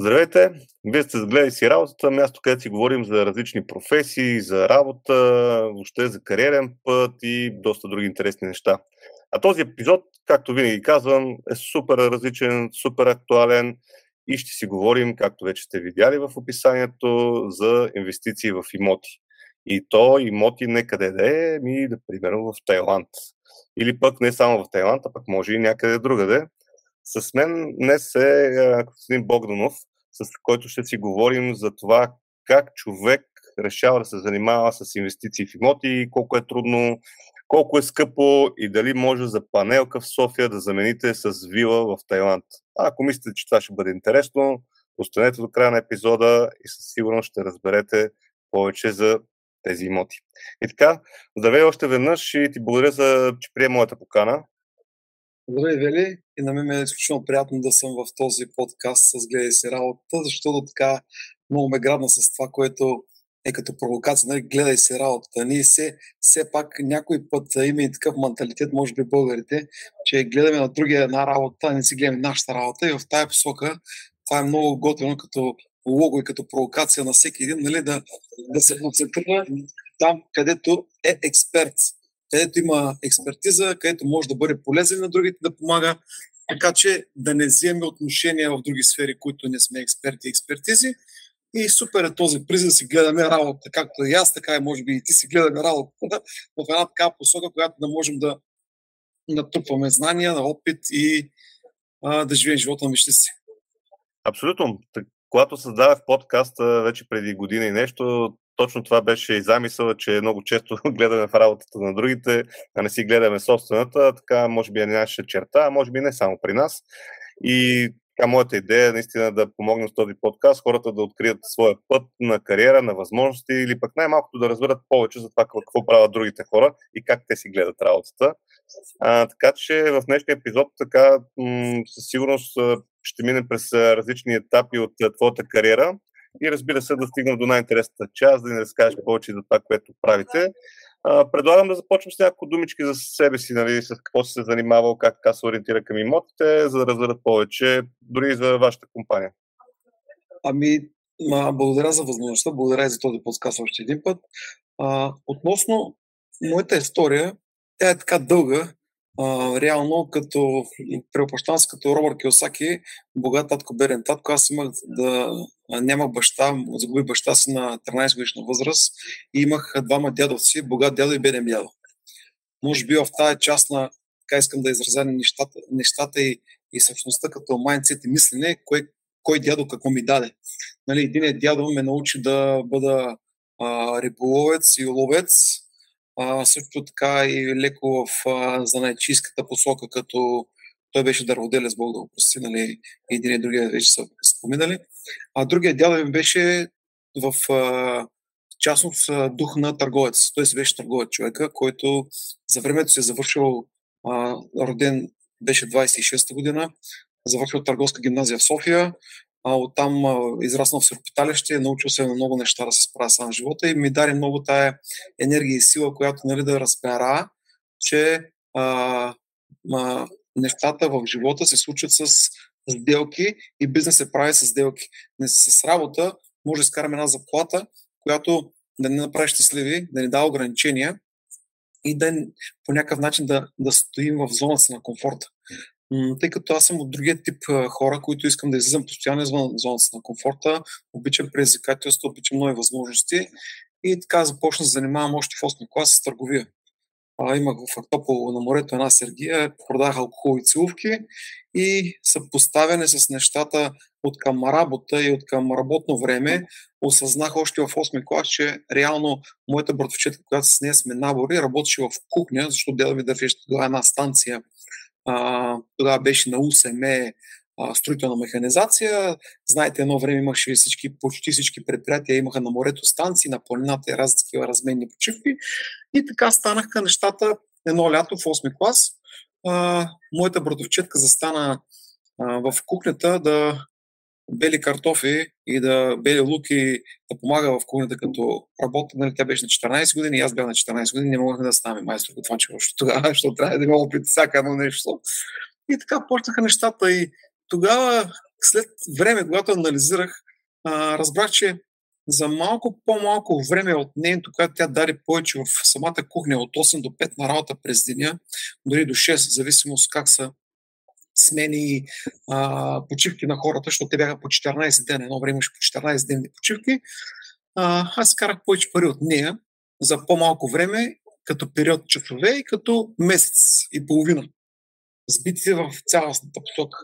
Здравейте! Вие сте загледали си работата, място, където си говорим за различни професии, за работа, въобще за кариерен път и доста други интересни неща. А този епизод, както винаги казвам, е супер различен, супер актуален и ще си говорим, както вече сте видяли в описанието, за инвестиции в имоти. И то имоти не къде да е, ми да примерно в Тайланд. Или пък не само в Тайланд, а пък може и някъде другаде. С мен днес е Костадин Богданов, с който ще си говорим за това как човек решава да се занимава с инвестиции в имоти, колко е трудно, колко е скъпо и дали може за панелка в София да замените с вила в Тайланд. А ако мислите, че това ще бъде интересно, останете до края на епизода и със сигурност ще разберете повече за тези имоти. И така, здравей още веднъж и ти благодаря за, че приема моята покана. Здравей, Вели. И на мен е изключително приятно да съм в този подкаст с Гледай си работата, защото така много ме грабна с това, което е като провокация, нали, гледай си работата. Ние все, все пак някой път има и такъв менталитет, може би българите, че гледаме на другия една работа, а не си гледаме нашата работа и в тая посока това е много готино като лого и като провокация на всеки един, нали, да, да се концентрира там, където е експерт където има експертиза, където може да бъде полезен на другите, да помага, така че да не вземе отношения в други сфери, които не сме експерти и експертизи. И супер е този приз да си гледаме работа, както и аз, така и може би и ти си гледаме работа в една такава посока, която да можем да натрупваме знания, на опит и а, да живеем живота на мечти си. Абсолютно. Когато създавах подкаста вече преди година и нещо, точно това беше и замисъл, че много често гледаме в работата на другите, а не си гледаме собствената, така може би е наша черта, а може би не само при нас. И така, моята идея е наистина да помогна с този подкаст хората да открият своя път на кариера, на възможности или пък най-малкото да разберат повече за това какво правят другите хора и как те си гледат работата. А, така че в днешния епизод така м- със сигурност ще минем през различни етапи от твоята кариера и разбира се да стигнем до най-интересната част, да ни разкажеш повече за това, което правите. А, предлагам да започнем с няколко думички за себе си, нали, с какво си се занимавал, как така се ориентира към имотите, за да разберат повече, дори и за вашата компания. Ами, а, благодаря за възможността, благодаря и за този подсказ още един път. А, относно моята история, тя е така дълга, а, реално като преопащан като Робър Киосаки, богат татко, берен татко, аз имах да нямах баща, загуби баща си на 13 годишна възраст и имах двама дядовци, богат дядо и беден дядо. Може би в тази част на, така искам да изразя нещата, нещата и, и същността като майнцет и мислене, кой, кой дядо какво ми даде. Нали, един дядо ме научи да бъда а, риболовец и ловец, а, също така и леко в занайчийската посока, като той беше дърводелец, Бог да го прости, нали, един и другия вече са споминали. А другия дядо ми беше в а, частност дух на търговец. Той беше търговец човека, който за времето си е завършил, а, роден беше 26-та година, завършил търговска гимназия в София, а оттам а, израснал в Сърпиталище, научил се на много неща да се справя с живота и ми даде много тая енергия и сила, която нали, да разбера, че а, а, нещата в живота се случват с сделки и бизнес се прави с сделки. Не с работа може да изкараме една заплата, която да не направи щастливи, да ни дава ограничения и да по някакъв начин да, да стоим в зоната на комфорта. Тъй като аз съм от другия тип хора, които искам да излизам постоянно извън зоната на комфорта, обичам предизвикателство, обичам нови възможности и така започна да занимавам още в 8 клас с търговия. А, имах в Актополо на морето една Сергия, продах алкохол и целувки и съпоставяне с нещата от към работа и от към работно време, осъзнах още в 8 клас, че реално моята братовчетка, която с нея сме набори, работеше в кухня, защото дядо ми държеше тогава една станция. А, тогава беше на УСМ строителна механизация. Знаете, едно време имаше всички, почти всички предприятия имаха на морето станции, на планината и разни такива разменни почивки. И така станаха нещата едно лято в 8 клас. А, моята братовчетка застана а, в кухнята да бели картофи и да бели луки, да помага в кухнята като работа. Нали, тя беше на 14 години аз бях на 14 години, не можех да ставаме майстор това, че тогава, защото трябва да има опит всяка едно нещо. И така почнаха нещата и тогава след време, когато анализирах, а, разбрах, че за малко по-малко време от нейното, когато тя даде повече в самата кухня, от 8 до 5 на работа през деня, дори до 6, в зависимост как са смени а, почивки на хората, защото те бяха по 14 дена, едно време имаше по 14 дни почивки. А, аз карах повече пари от нея за по-малко време, като период часове и като месец и половина. Сбити в цялостната посока.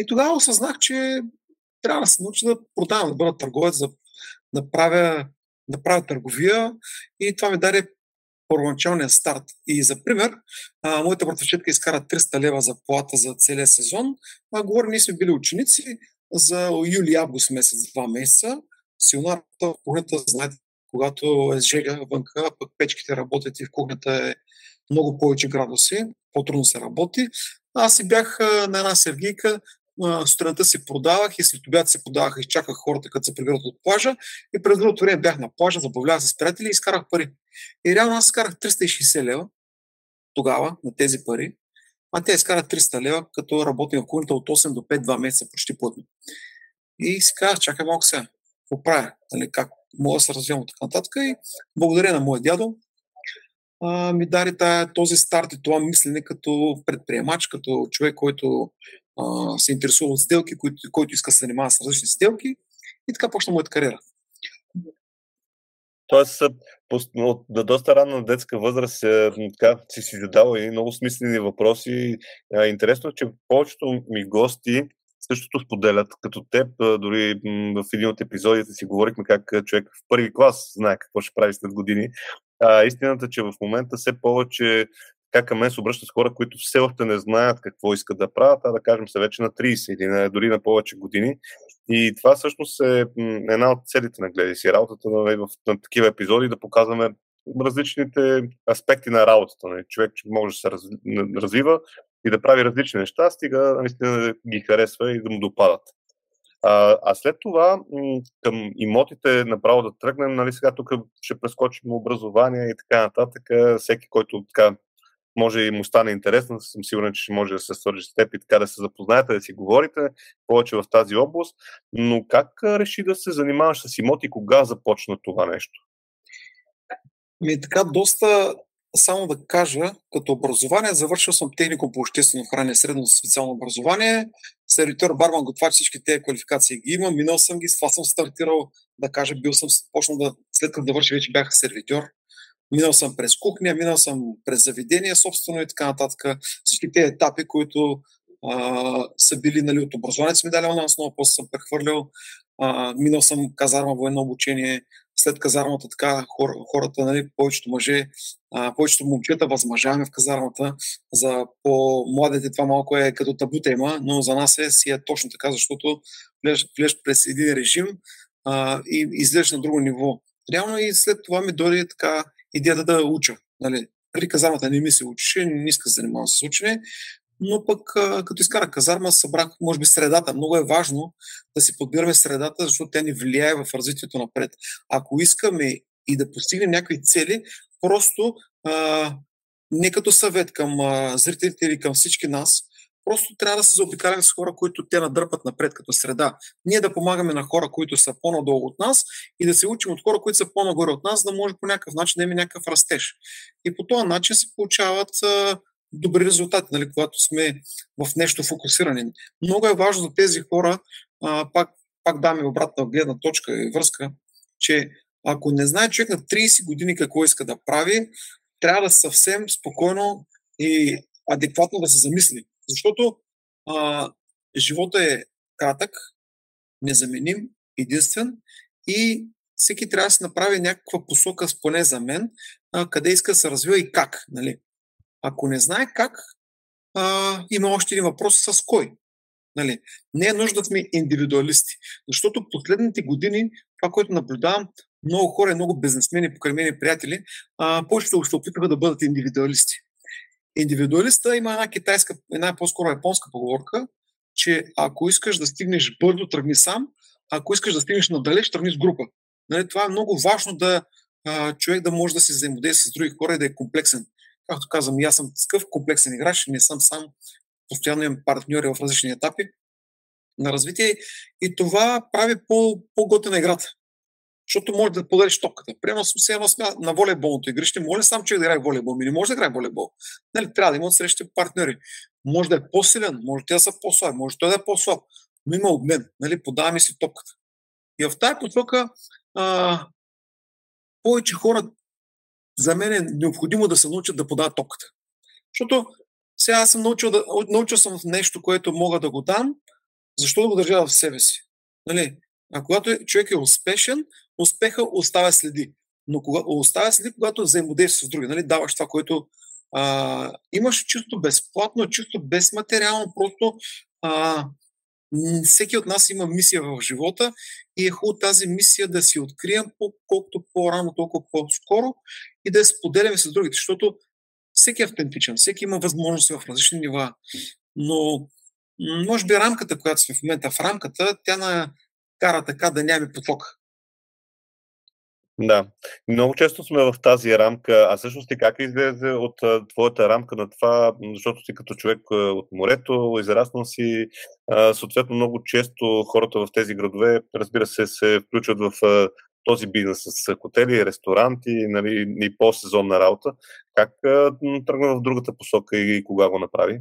И тогава осъзнах, че трябва да се науча да продавам, да бъда търговец, да, да, правя, да правя търговия и това ми даде първоначалния старт. И за пример, а, моята братовчетка изкара 300 лева за плата за целия сезон. А, говоря, ние сме били ученици за юли-август месец, два месеца. Силна в кухнята, знаете, когато е жега вънка, пък печките работят и в кухнята е много повече градуси, по-трудно се работи. Аз си бях на една сергийка, сутринта си продавах и след обяд се подавах и чаках хората, като се прибират от плажа. И през другото време бях на плажа, забавлявах с приятели и изкарах пари. И реално аз изкарах 360 лева тогава на тези пари, а тя изкара 300 лева, като работим в кухнята от 8 до 5-2 месеца почти плътно. И си казах, чакай малко сега, какво правя, нали, как мога да се развивам от така нататък. И благодаря на моя дядо, ми тая, този старт и това мислене като предприемач, като човек, който се интересува от сделки, който, който иска да се занимава с различни сделки. И така почна моята кариера. Тоест, от да доста ранна детска възраст така, си си задава и много смислени въпроси. Интересно е, че повечето ми гости същото споделят, като теб. Дори в един от епизодите си говорихме как човек в първи клас знае какво ще прави след години. А, истината, че в момента все повече как към мен се обръщат с хора, които все още не знаят какво искат да правят, а да кажем са вече на 30 или на, дори на повече години. И това всъщност е една от целите на Гледай си работата на, в, на такива епизоди, да показваме различните аспекти на работата. Нали. Човек може да се раз, развива и да прави различни неща, стига наистина да ги харесва и да му допадат. А, а след това към имотите направо да тръгнем, нали сега тук ще прескочим образование и така нататък. Всеки, който така може и му стане интересно, съм сигурен, че ще може да се свържи с теб и така да се запознаете, да си говорите повече в тази област. Но как реши да се занимаваш с имоти, кога започна това нещо? Ми така доста само да кажа, като образование, завършил съм технико по обществено хранение, средно специално образование, сервитор, барман, готвач, всички тези квалификации ги имам, минал съм ги, с това съм стартирал, да кажа, бил съм, почнал да, след като да върши, вече бях сервитор, минал съм през кухня, минал съм през заведение, собствено и така нататък. Всички тези етапи, които а, са били нали, от образованието, ми дали на основа, после съм прехвърлял, а, минал съм казарма, военно обучение, след казармата така хор, хората, нали, повечето мъже, а, повечето момчета възмъжаваме в казармата. За по-младите това малко е като табу тема, но за нас е си е точно така, защото влезеш, влезеш през един режим а, и излезеш на друго ниво. Реално и след това ми дойде така идеята да уча. Нали. При казармата не ми се учеше, не иска да занимавам с учене, но пък като изкара казарма, събрах, може би, средата. Много е важно да си подбираме средата, защото тя ни влияе в развитието напред. Ако искаме и да постигнем някакви цели, просто а, не като съвет към а, зрителите или към всички нас, просто трябва да се заобикаляме с хора, които те надърпат напред като среда. Ние да помагаме на хора, които са по-надолу от нас и да се учим от хора, които са по-нагоре от нас, да може по някакъв начин да има някакъв растеж. И по този начин се получават добри резултати, нали, когато сме в нещо фокусирани. Много е важно за тези хора, а, пак, пак даме обратна гледна точка и връзка, че ако не знае човек на 30 години какво иска да прави, трябва да съвсем спокойно и адекватно да се замисли. Защото а, живота е кратък, незаменим, единствен и всеки трябва да се направи някаква посока, поне за мен, а, къде иска да се развива и как. Нали? Ако не знае как, а, има още един въпрос с кой. Нали? Не е нужда да сме индивидуалисти. Защото последните години, това, което наблюдавам, много хора, много бизнесмени, покрай мен приятели, а, повечето се опитаха да бъдат индивидуалисти. Индивидуалиста има една китайска, една по-скоро японска поговорка, че ако искаш да стигнеш бързо, тръгни сам, ако искаш да стигнеш надалеч, тръгни с група. Нали, това е много важно да а, човек да може да се взаимодейства с други хора и да е комплексен. Както казвам, аз съм такъв комплексен играч, не съм сам, постоянно имам партньори в различни етапи. на развитие и това прави по, по-готина играта. Защото може да подариш топката. Примерно се едно на волейболното игрище. Може ли сам човек да играе волейбол? Ми не може да играе волейбол. Нали, трябва да има срещи партньори. Може да е по-силен, може да са по-слаби, може той да е по-слаб. Но има обмен. Нали, подаваме си топката. И в тази посока повече хора за мен е необходимо да се научат да подават топката. Защото сега аз съм научил, да, научил съм нещо, което мога да го дам, защо да го държа в себе си? Нали? А когато човек е успешен, успеха оставя следи. Но кога, оставя следи, когато взаимодейства с други. Нали? Даваш това, което а, имаш чисто безплатно, чисто безматериално, просто а, всеки от нас има мисия в живота и е хубаво тази мисия да си открием колкото по-рано, толкова по-скоро и да я споделяме с другите, защото всеки е автентичен, всеки има възможности в различни нива, но може би рамката, която сме в момента в рамката, тя на кара така да нямаме поток. Да. Много често сме в тази рамка. А всъщност ти как излезе от твоята рамка на това, защото си като човек от морето, израснал си, съответно много често хората в тези градове, разбира се, се включват в този бизнес с хотели, ресторанти нали, и по-сезонна работа. Как тръгна в другата посока и кога го направи?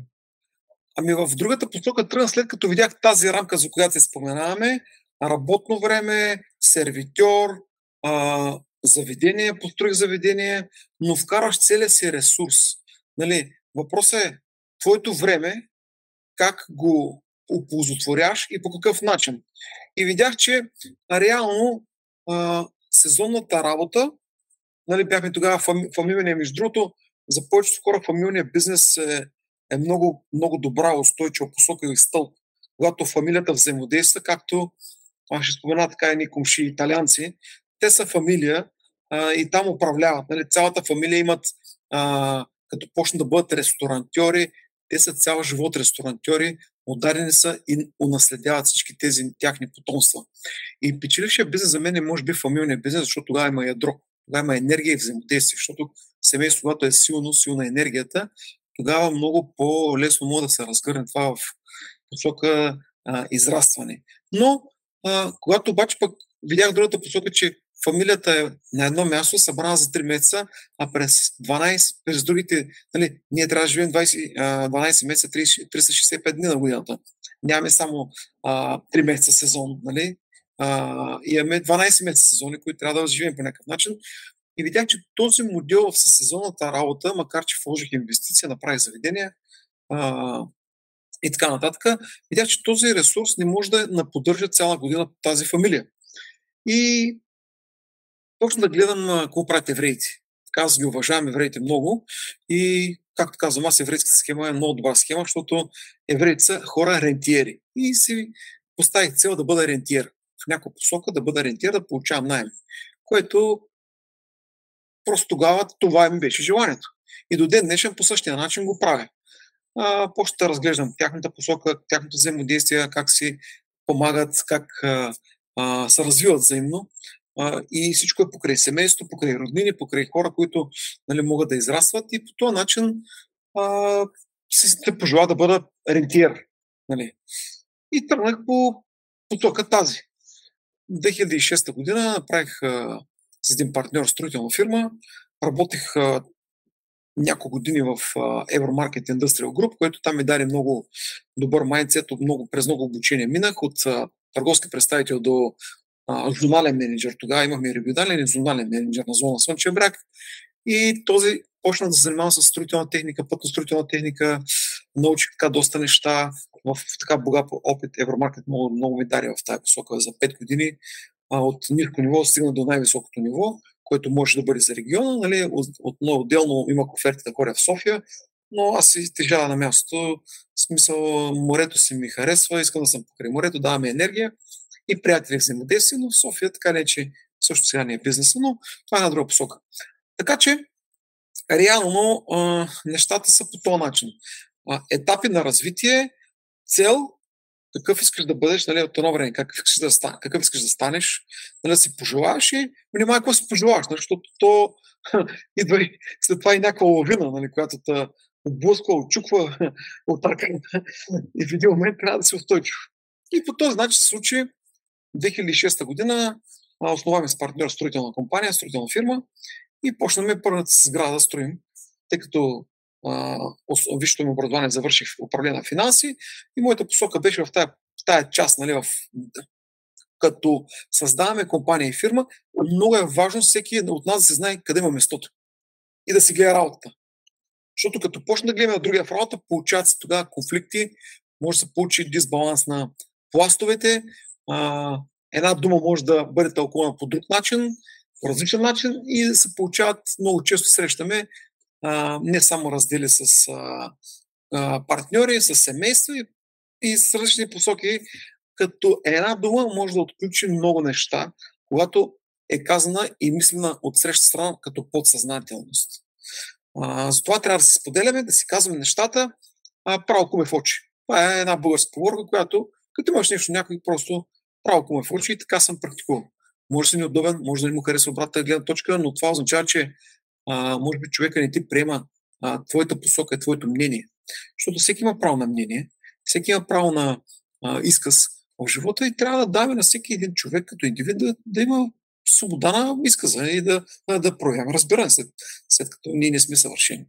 Ами в другата посока тръгна след като видях тази рамка, за която се споменаваме, работно време, сервитьор, а, заведение, построих заведение, но вкараш целия си ресурс. Нали, въпросът е твоето време, как го оползотворяш и по какъв начин. И видях, че реално а, сезонната работа, нали, бяхме тогава фамилия, между другото, за повечето хора фамилния бизнес е, е много, много добра, устойчива посока и стълб. Когато фамилията взаимодейства, както аз ще спомена така едни комши италианци, те са фамилия а, и там управляват. Нали? Цялата фамилия имат, а, като почнат да бъдат ресторантьори, те са цял живот ресторантьори, отдадени са и унаследяват всички тези тяхни потомства. И печелившия бизнес за мен е може би фамилния бизнес, защото тогава има ядро, тогава има енергия и взаимодействие, защото семейство, когато е силно, силна енергията, тогава много по-лесно може да се разгърне това в посока а, израстване. Но, а, когато обаче пък видях другата посока, че фамилията е на едно място, събрана за 3 месеца, а през 12, през другите, нали, ние трябва да живеем 20, 12 месеца, 30, 365 дни на годината. Нямаме само а, 3 месеца сезон, нали? А, имаме 12 месеца сезони, които трябва да живеем по някакъв начин. И видях, че този модел в сезонната работа, макар че вложих инвестиция, направих заведение а, и така нататък, видях, че този ресурс не може да наподдържа цяла година тази фамилия. И точно да гледам какво правят евреите. Така аз ги уважавам евреите много и, както казвам, аз еврейската схема е много добра схема, защото евреите са хора рентиери. И си поставих цел да бъда рентиер. В някаква посока да бъда рентиер, да получавам найем. Което просто тогава това ми беше желанието. И до ден днешен по същия начин го правя. Почта да разглеждам тяхната посока, тяхното взаимодействие, как си помагат, как а, а, се развиват взаимно а, и всичко е покрай семейство, покрай роднини, покрай хора, които нали, могат да израстват и по този начин а, се пожела да бъда рентиер. Нали. И тръгнах по потока тази. 2006 година направих а, с един партньор строителна фирма, работех а, няколко години в Euromarket Industrial Group, което там ми даде много добър майндсет, много, през много обучение минах от търговски представител до а, зонален менеджер. Тогава имахме регионален и зонален менеджер на зона Слънчев бряг. И този почна да се занимава с строителна техника, пътно-строителна техника, научих така доста неща в така богат опит. Евромаркет много, много ми дари в тази посока за 5 години. А, от ниско ниво стигна до най-високото ниво, което може да бъде за региона. Нали? От, от, отделно имах оферти да хоря в София, но аз си тежава на място. В смисъл, морето си ми харесва, искам да съм покрай морето, даваме енергия и приятели взаимодействие, но в София така не че също сега не е бизнеса, но това е на друга посока. Така че, реално а, нещата са по този начин. А, етапи на развитие, цел, какъв искаш да бъдеш, нали, от едно време, какъв искаш да, стан, какъв искаш да станеш, нали, да си пожелаваш и внимавай какво си пожелаваш, нали, защото то идва и след това и някаква лавина, нали, която те отблъсква, отчуква, отърка и в един момент трябва да си устойчив. И по този начин се случи 2006 година основаваме с партньор строителна компания, строителна фирма и почнаме първата сграда да строим, тъй като висшето ми образование завърших управление на финанси и моята посока беше в тая, тая част, нали, в, като създаваме компания и фирма, много е важно всеки от нас да се знае къде има местото и да си гледа работата. Защото като почне да гледаме на другия в работа, получават се тогава конфликти, може да се получи дисбаланс на пластовете, а, една дума може да бъде тълкувана по друг начин, по различен начин и се получават, много често срещаме не само раздели с а, а, партньори, с семейство и, и с различни посоки, като една дума може да отключи много неща, когато е казана и мислена от среща страна като подсъзнателност. А, затова трябва да се споделяме, да си казваме нещата а, право куме в очи. Това е една българска поговорка, която като имаш нещо някой, просто право куме в очи и така съм практикувал. Може да си неудобен, може да не му хареса обратната гледна точка, но това означава, че а, може би човека не ти приема а, твоята посока и твоето мнение. Защото всеки има право на мнение, всеки има право на а, изказ в живота и трябва да даваме на всеки един човек като индивид да, да има свобода на изказа и да, да, да разбиране, след, след като ние не сме съвършени.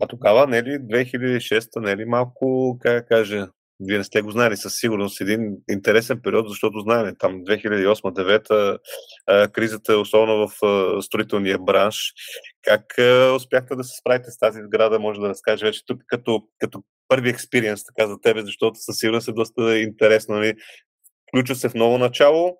А тогава, не ли, 2006 не ли малко, как кажа, вие не сте го знали със сигурност един интересен период, защото знаем там 2008-2009 кризата, особено в строителния бранш. Как успяхте да се справите с тази сграда, може да разкажеш вече тук като, като първи експириенс така за тебе, защото със сигурност е доста интересно. Нали? Включва се в ново начало,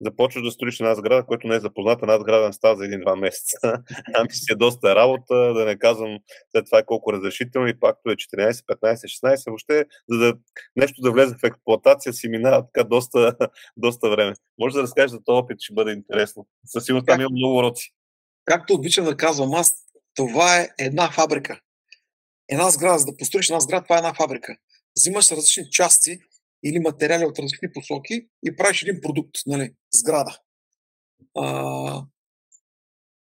започваш да строиш една сграда, която не е запозната, една сграда не става за един-два месеца. Ами си е доста работа, да не казвам след това е колко разрешително и пак е 14, 15, 16, въобще, за да нещо да влезе в експлуатация си минава така доста, доста време. Може да разкажеш за този опит, ще бъде интересно. Със сигурност там има много уроци. Както обичам да казвам аз, това е една фабрика. Една сграда, за да построиш една сграда, това е една фабрика. Взимаш различни части, или материали от различни посоки и правиш един продукт, нали, сграда. А,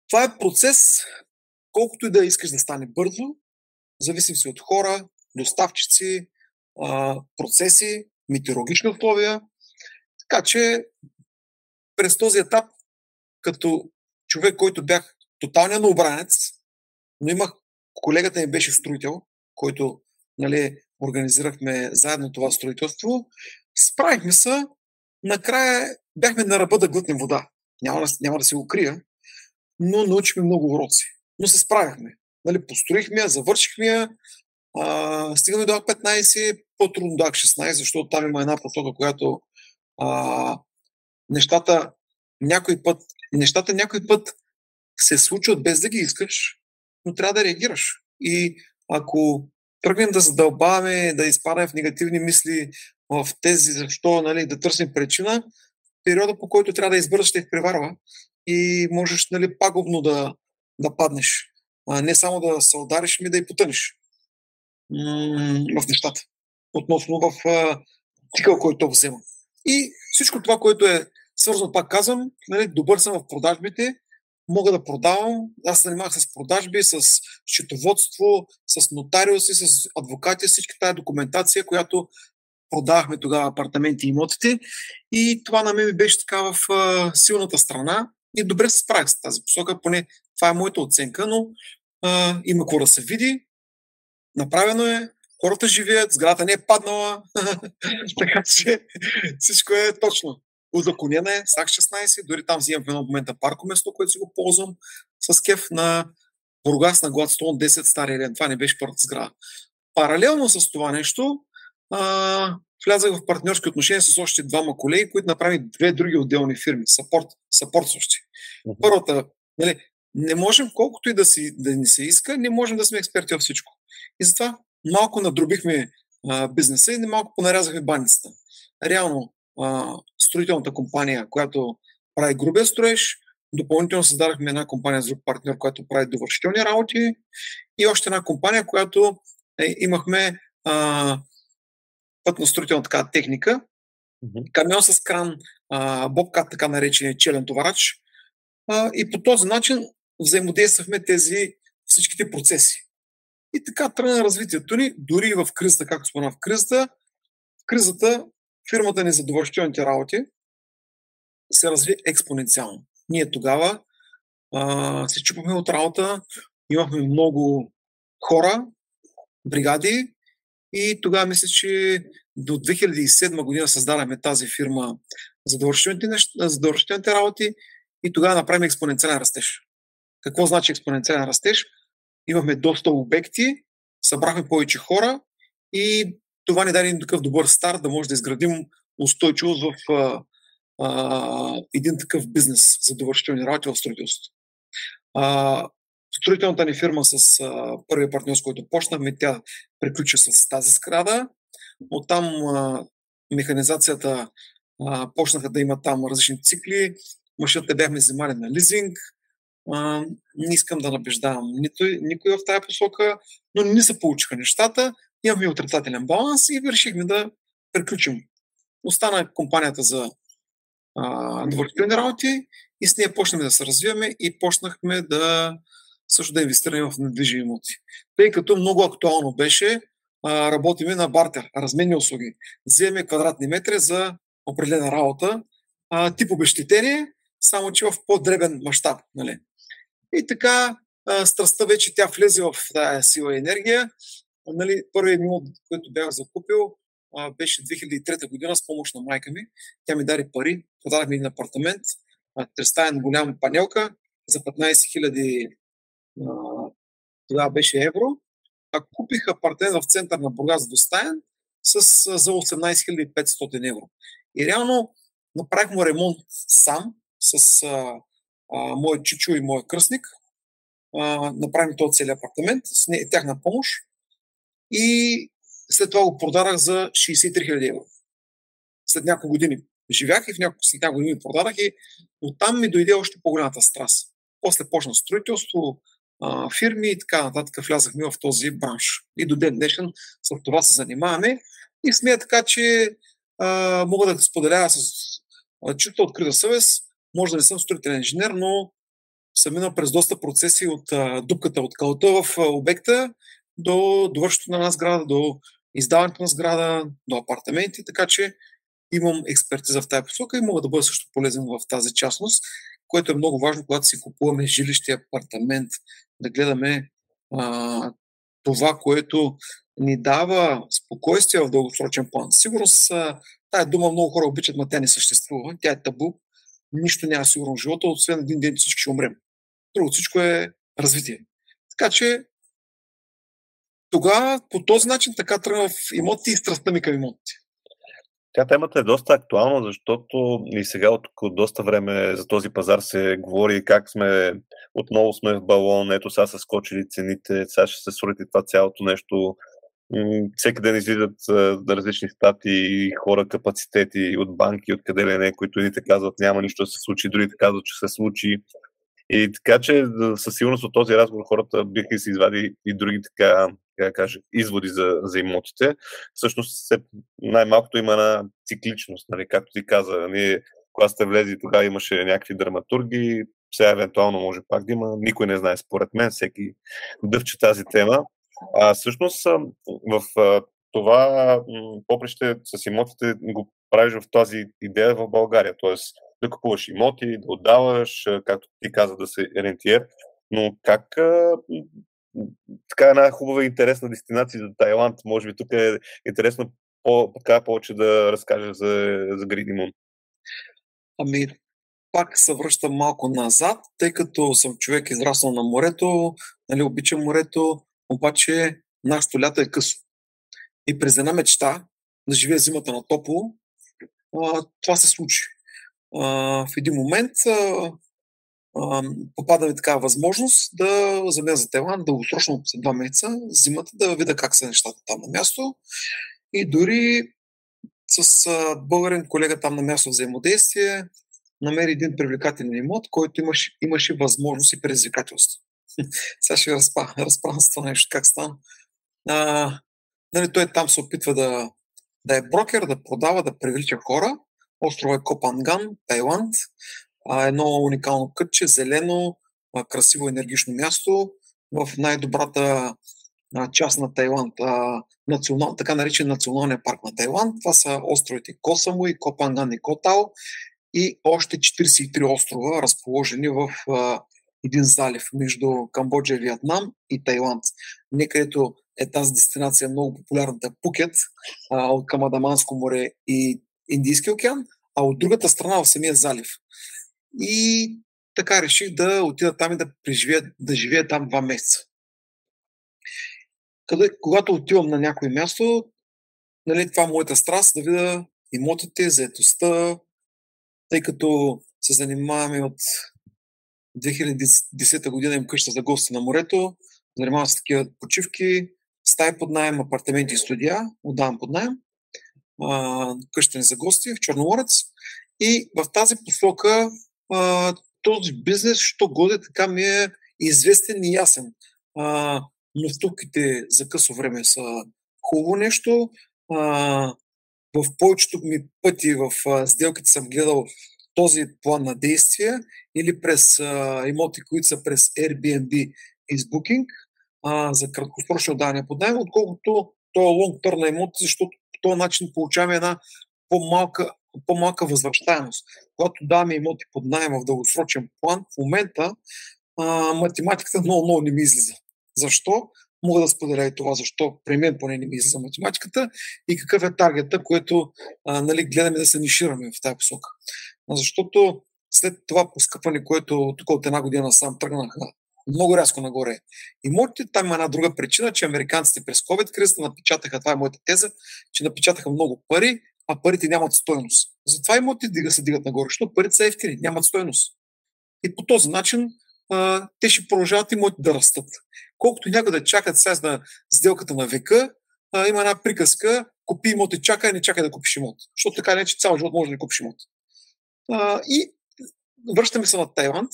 това е процес, колкото и да искаш да стане бързо, зависим си от хора, доставчици, а, процеси, метеорологични условия. Така че през този етап, като човек, който бях тоталния новобранец, но имах, колегата ми беше строител, който нали, организирахме заедно това строителство. Справихме се. Накрая бяхме на ръба да глътнем вода. Няма няма да се го крия, но научихме много уроци. Но се справяхме. Нали, построихме я, завършихме я, а, стигаме до 15, по-трудно до 16, защото там има една посока, която а, нещата някой път, нещата някой път се случват без да ги искаш, но трябва да реагираш. И ако тръгнем да задълбаваме, да изпадаме в негативни мисли в тези, защо нали, да търсим причина, периода по който трябва да избързаш ще преварва и можеш нали, пагубно да, да паднеш. А не само да се удариш, ми да и потънеш м- в нещата. Относно в цикъл, който взема. И всичко това, което е свързано, пак казвам, нали, добър съм в продажбите, мога да продавам. Аз се занимавах с продажби, с счетоводство, с нотариуси, с адвокати, всички тази документация, която продавахме тогава апартаменти и имотите. И това на мен ми беше така в а, силната страна. И добре се справих с тази посока, поне това е моята оценка, но а, има какво да се види. Направено е, хората живеят, сградата не е паднала, така че всичко е точно. Узаконена е САК 16, дори там взимам в едно момента парко место, което си го ползвам с кеф на Бургас на Гладстон 10 Стария Елен. Това не беше първата сграда. Паралелно с това нещо, а, влязах в партньорски отношения с още двама колеги, които направи две други отделни фирми, сапорт, съпортстващи. Uh-huh. Първата, нали, не можем, колкото и да, си, да ни се иска, не можем да сме експерти във всичко. И затова малко надробихме а, бизнеса и малко понарязахме баницата. Реално, а, строителната компания, която прави грубия строеж. Допълнително създадахме една компания с друг партньор, която прави довършителни работи. И още една компания, която е, имахме а, пътно-строителна така техника. Mm-hmm. Камион с кран, а, бобкат, така наречения челен товарач. А, и по този начин взаимодействахме тези всичките процеси. И така тръгна развитието ни, дори в кризата, както спомена в кризата. В кризата фирмата ни за довършителните работи се разви експоненциално. Ние тогава а, се чупахме от работа, имахме много хора, бригади и тогава мисля, че до 2007 година създадахме тази фирма за довършителните, за довършителните работи и тогава направим експоненциален растеж. Какво значи експоненциален растеж? Имахме доста обекти, събрахме повече хора и това ни даде един такъв добър старт да може да изградим устойчивост в а, а, един такъв бизнес за довършителни работи в строителството. А, строителната ни фирма с а, първия партньор, с който почнахме, тя приключи с тази сграда. Оттам а, механизацията а, почнаха да има там различни цикли. Машината бяхме вземали на лизинг. А, не искам да набеждавам нито, никой в тази посока, но не се получиха нещата. Имахме отрицателен баланс и решихме да приключим. Остана компанията за довършителни работи и с нея почнахме да се развиваме и почнахме да също да инвестираме в недвижими имоти. Тъй като много актуално беше, а, работиме на бартер, разменни услуги. Вземе квадратни метри за определена работа, а, тип обещетение, само че в по-дребен мащаб. Нали? И така, а, страстта вече тя влезе в тази сила и енергия. Нали, първият имот, който бях закупил, а, беше 2003 година с помощ на майка ми. Тя ми даде пари, продадахме един апартамент, трестаен голям панелка за 15 000 тогава беше евро. А купих апартамент в център на Бургас двустаен с, за 18 500 евро. И реално направих му ремонт сам с а, а, моят чичо и моят кръстник. А, направим този целият апартамент с не, тяхна помощ. И след това го продадах за 63 000 евро. След няколко години живях и в няколко след няколко години продадах и оттам ми дойде още по-голямата страст. После почна строителство, фирми и така нататък влязахме в този бранш. И до ден днешен с това се занимаваме. И смея така, че а, мога да споделя с чисто открита съвест. Може да не съм строителен инженер, но съм минал през доста процеси от а, дупката от кълта в а, обекта до довършването на една сграда, до издаването на сграда, до апартаменти, така че имам експертиза в тази посока и мога да бъда също полезен в тази частност, което е много важно, когато си купуваме жилище, апартамент, да гледаме а, това, което ни дава спокойствие в дългосрочен план. Сигурно с тая дума много хора обичат, но тя не съществува. Тя е табу. Нищо няма сигурно в живота, освен един ден всички ще умрем. Друго всичко е развитие. Така че тогава по този начин така тръгна в имотите и страстта ми към имотите. Тя темата е доста актуална, защото и сега от, от доста време за този пазар се говори как сме отново сме в балон, ето сега са скочили цените, сега ще се срути това цялото нещо. Всеки ден излизат различни стати и хора, капацитети от банки, откъде ли не, които едните казват няма нищо да се случи, другите казват, че се случи. И така че със сигурност от този разговор хората биха си извади и други така как да кажа, изводи за, за имотите. Всъщност най-малкото има една цикличност, нали, както ти каза. Ние, когато сте влезли, тогава имаше някакви драматурги, сега евентуално може пак да има. Никой не знае, според мен, всеки дъвче тази тема. А всъщност в това поприще с имотите го правиш в тази идея в България. Тоест да купуваш имоти, да отдаваш, както ти каза, да се рентиер. Но как така една хубава и интересна дестинация за Тайланд. Може би тук е интересно по, така повече да разкажа за, за Гридимун. Ами, пак се връщам малко назад, тъй като съм човек израснал на морето, нали, обичам морето, обаче нашето лято е късо. И през една мечта да живея зимата на топло, това се случи. в един момент попада ми такава възможност да замия за Тайланд дългосрочно за два месеца, зимата, да видя как са нещата там на място. И дори с българен колега там на място взаимодействие намери един привлекателен имот, който имаше, имаше възможност и предизвикателство. Сега ще ви разправя с това нещо, как стана. А, нали, той там се опитва да, да е брокер, да продава, да привлича хора. Острова е Копанган, Тайланд едно уникално кътче, зелено, красиво енергично място в най-добрата част на Тайланд, национал, така наречен националния парк на Тайланд. Това са островите Косамуи, Копанган и Котао и още 43 острова, разположени в един залив между Камбоджа и Виетнам и Тайланд. Некъдето е тази дестинация много популярната Пукет от към Адаманско море и Индийски океан, а от другата страна в самия залив. И така реших да отида там и да, преживея, да живея там два месеца. Къде, когато отивам на някое място, нали, това е моята страст, да видя имотите, заетостта, тъй като се занимаваме от 2010 година им къща за гости на морето, занимавам се такива почивки, стаи под найем, апартаменти и студия, отдавам под найем, къща за гости в Черноморец. И в тази посока а, този бизнес, що годе, така ми е известен и ясен. А, но стуките за късо време са хубаво нещо. А, в повечето ми пъти в а, сделките съм гледал този план на действие или през а, имоти, които са през Airbnb и с Booking за краткосрочно отдаване под найем, отколкото то е лонг търн на имоти, защото по този начин получаваме една по-малка, по-малка възвръщаемост. Когато даваме имоти под найем в дългосрочен план, в момента а, математиката много, много не ми излиза. Защо? Мога да споделя и това, защо при мен поне не ми излиза математиката и какъв е таргета, което а, нали, гледаме да се нишираме в тази посока. Защото след това поскъпване, което тук от една година сам тръгнаха много рязко нагоре. Имотите, там една друга причина, че американците през COVID кризата напечатаха, това е моята теза, че напечатаха много пари, а парите нямат стойност. Затова имотите дига се дигат нагоре, защото парите са ефтини, нямат стойност. И по този начин а, те ще продължават имотите да растат. Колкото някой да чакат сега на сделката на века, а, има една приказка, купи имот и чакай, не чакай да купиш имот. Защото така не, че цял живот може да не купиш имот. А, и връщаме се на Тайланд.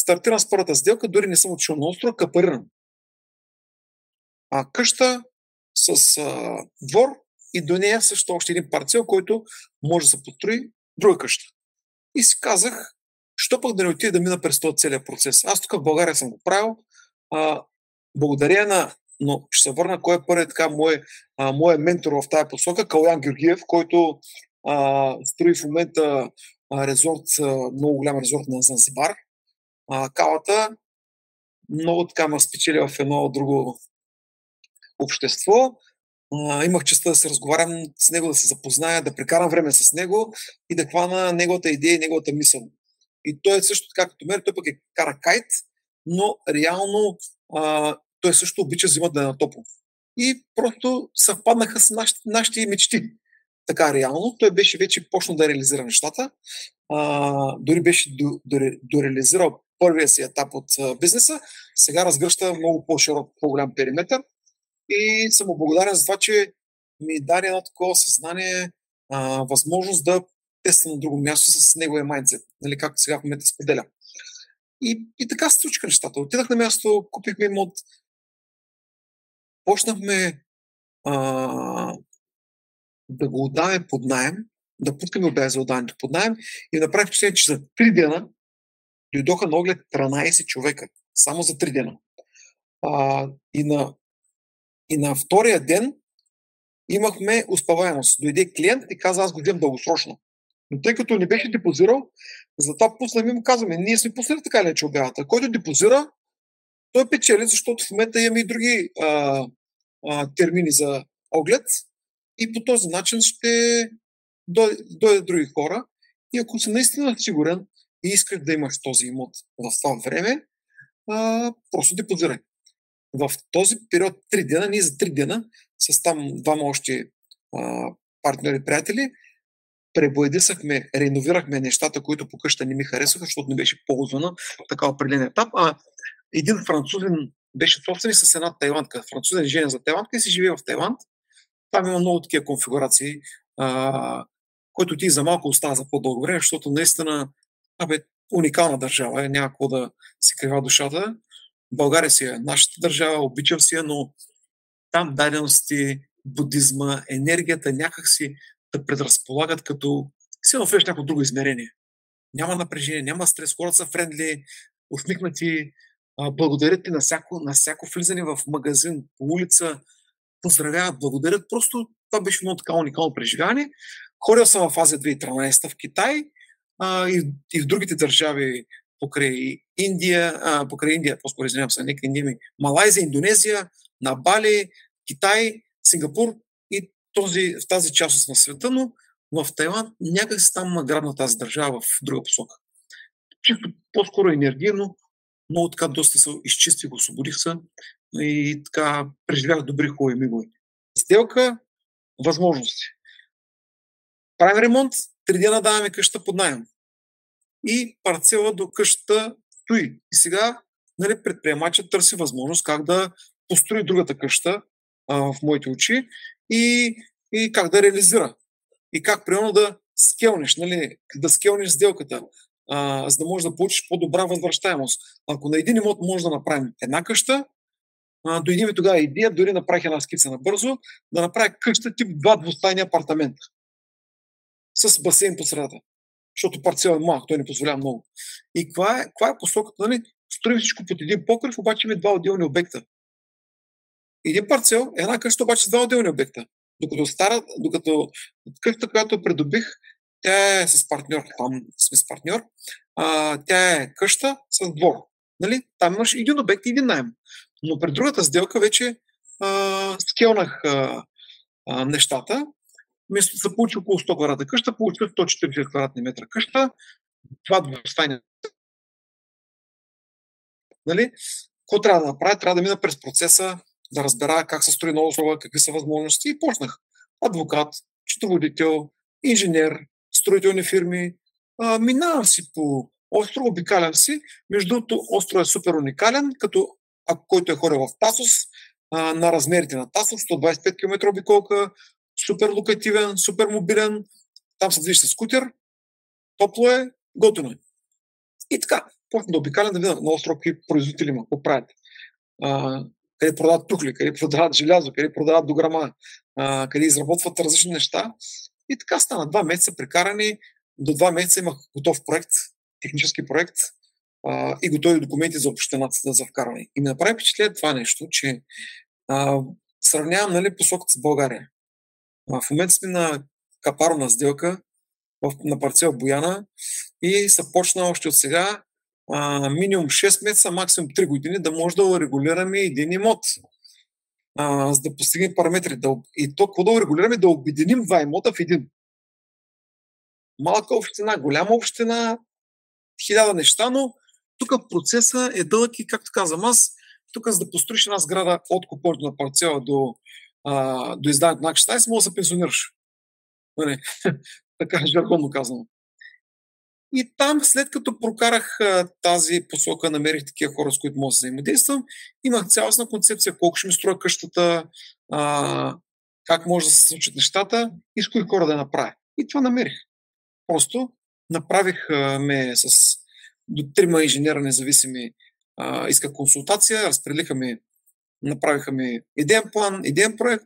Стартирам с първата сделка, дори не съм отишъл на острова, капарирам. А къща с а, двор и до нея също още един парцел, който може да се построи друга къща. И си казах, що пък да не отида да мина през този целият процес. Аз тук в България съм го правил. А, благодаря на но ще се върна кой е първият така мой, а, мой ментор в тази посока, Калян Георгиев, който а, строи в момента а, резорт, а, много голям резорт на Занзибар. А, калата много така ме спечели в едно друго общество. А, имах честа да се разговарям с него, да се запозная, да прекарам време с него и да хвана неговата идея и неговата мисъл. И той е също така като мен, той пък е кара кайт, но реално а, той също обича зимата да е на топло. И просто съвпаднаха с нашите, нашите мечти. Така реално, той беше вече почнал да реализира нещата. А, дори беше до, до, дореализирал първия си етап от бизнеса. Сега разгръща много по-широк, по-голям периметр. И съм благодарен за това, че ми даде едно такова съзнание, а, възможност да теста на друго място с неговия майндсет, нали, както сега в момента споделя. И, и така се случиха нещата. Отидах на място, купихме имот, почнахме а, да го отдаваме под найем, да пускаме обяви за отдаването под найем и направих впечатление, че за 3 дена дойдоха на оглед 13 човека. Само за 3 дена. А, и, на, и на втория ден имахме успеваемост. Дойде клиент и каза, аз го взем дългосрочно. Но тъй като не беше депозирал, затова пуснахме му казваме, ние сме пуснали така ли, обявата. Който депозира, той печели, защото в момента имаме и други а, а, термини за оглед и по този начин ще дойдат други хора. И ако си наистина сигурен и искаш да имаш този имот в това време, а, просто депозирай. В този период 3 дена, ние за 3 дена, с там двама още а, партньори, приятели, пребоядисахме, реновирахме нещата, които по къща не ми харесваха, защото не беше ползвана така определен етап, а един французен беше собственик с една тайландка. Французен жене за тайландка и си живее в Тайланд. Там има много такива конфигурации, а, който ти за малко остава за по-дълго време, защото наистина абе, уникална държава е, няма да си крива душата. България си е нашата държава, обичам си я, но там дадености, будизма, енергията някакси да предразполагат като си влезеш някакво друго измерение. Няма напрежение, няма стрес, хората са френдли, усмихнати, благодарят ти на всяко, на всяко влизане в магазин, по улица, поздравяват, благодарят. Просто това беше много така уникално преживяване. Ходил съм в Азия 2013 в Китай а, и, и в другите държави покрай Индия, а, покрай Индия, по-скоро извинявам се, нека Индия ми, Малайзия, Индонезия, на Бали, Китай, Сингапур и този, в тази част на света, но в Тайланд някак се там грабна тази държава в друга посока. Чисто по-скоро енергийно, много така доста се изчистих, освободих се и така преживях добри хубави мигове. Сделка, възможности. Правим ремонт, три дена даваме къща под найем. И парцела до къщата стои. И сега нали, предприемачът търси възможност как да построи другата къща а, в моите очи и, и как да реализира. И как, примерно, да скелнеш, нали, да скелнеш сделката, а, за да можеш да получиш по-добра възвръщаемост. Ако на един имот може да направим една къща, а, дойди ми тогава идея, дори направих една скица набързо, да направя къща тип два двустайни апартамента с басейн по средата. Защото парцел е малък, той не позволява много. И каква е, каква е посоката? Нали? Строим всичко под един покрив, обаче има два отделни обекта. Един парцел, една къща, обаче с два отделни обекта. Докато, стара, докато къщата, която придобих, тя е с партньор, там сме с партньор, а, тя е къща с двор. Нали? Там имаш един обект и един найем. Но при другата сделка вече а, скелнах а, а, нещата. Вместо да получи около 100 квадрата къща, получих 140 квадратни метра къща. Това двустайни. Нали? Какво трябва да направя? Трябва да мина през процеса, да разбера как се строи нова слова, какви са възможности и почнах. Адвокат, счетоводител, инженер, строителни фирми. А, минавам си по остров, обикалям си. Между другото, остров е супер уникален, като ако който е ходил в Тасос, на размерите на Тасос, 125 км обиколка, супер локативен, супер мобилен, там се движи с скутер, топло е, готово е. И така, почна да обикалям да видя на остров какви производители има, какво правят. А, къде продават тухли, къде продават желязо, къде продават дограма, а, къде изработват различни неща. И така стана. Два месеца прекарани. До два месеца имах готов проект, технически проект а, и готови документи за общината за вкарване. И ми направи впечатление това нещо, че а, сравнявам нали, посоката с България. А, в момента сме на капарна сделка в, на парцел Бояна и се почна още от сега а, минимум 6 месеца, максимум 3 години да може да регулираме един имот а, за да постигнем параметри. Да, и то, какво да урегулираме? Да обединим два имота в един. Малка община, голяма община, хиляда неща, но тук процеса е дълъг и, както казвам аз, тук за да построиш една сграда от купорто на парцела до, а, до издаването на 16, може да се пенсионираш. Нали? така жаргонно казано. И там, след като прокарах а, тази посока, намерих такива хора, с които мога да взаимодействам, имах цялостна концепция колко ще ми строя къщата, а, как може да се случат нещата и с кои хора да направя. И това намерих. Просто направих а, ме с до трима инженера независими, а, иска консултация, разпределиха ми, направиха ми идеен план, идеен проект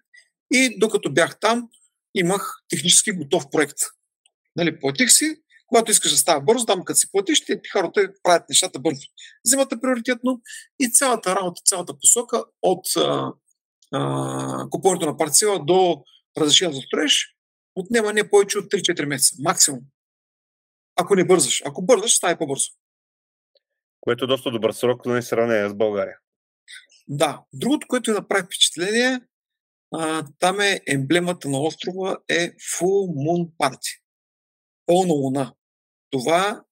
и докато бях там, имах технически готов проект. Нали, платих си, когато искаш да става бързо, там като си платиш, те хората правят нещата бързо. Взимате приоритетно и цялата работа, цялата посока от купуването на парцела до разрешение за строеж отнема не повече от 3-4 месеца, максимум. Ако не бързаш. Ако бързаш, става по-бързо. Което е доста добър срок на сравнение с България. Да. Другото, което направи впечатление, а, там е емблемата на острова е Full Moon Party. Пълна луна. Това,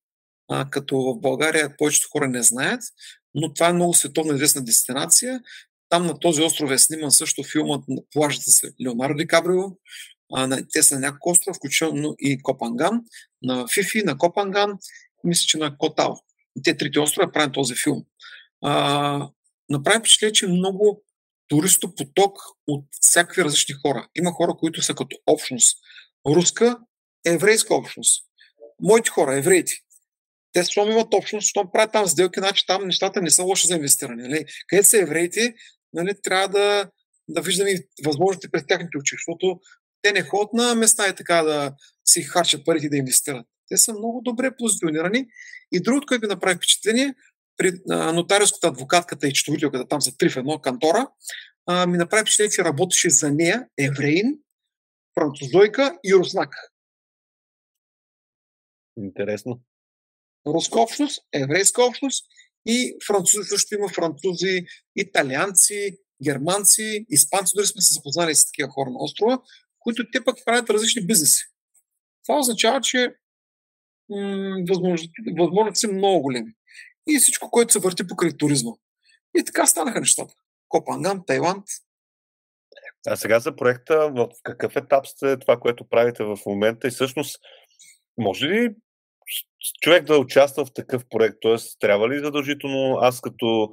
а, като в България повечето хора не знаят, но това е много световно известна дестинация. Там на този остров е сниман също филмът на плажата с Леонардо Ди Кабрио. А, на, те са на няколко остров, включително и Копанган, на Фифи, на Копанган, мисля, че на Котал. Те трите острова правят този филм. А, направи впечатление, че много туристопоток от всякакви различни хора. Има хора, които са като общност. Руска, еврейска общност моите хора, евреите, те щом имат общност, щом правят там сделки, значи там нещата не са лоши за инвестиране. Нали? Където са евреите, нали, трябва да, да виждаме възможности през тяхните очи, защото те не ходят на места и така да си харчат парите да инвестират. Те са много добре позиционирани. И другото, което ми направи впечатление, при нотариуската, адвокатката и четоводителката, там са три в едно кантора, а, ми направи впечатление, че работеше за нея евреин, французойка и руснак. Интересно. Руска общност, еврейска общност и французи също има французи, италианци, германци, испанци, дори сме се запознали с такива хора на острова, които те пък правят различни бизнеси. Това означава, че м- възможностите са много големи. И всичко, което се върти покрай туризма. И така станаха нещата. Копанган, Тайланд. А сега за проекта, в какъв етап сте това, което правите в момента и всъщност може ли човек да участва в такъв проект? Тоест, трябва ли задължително аз като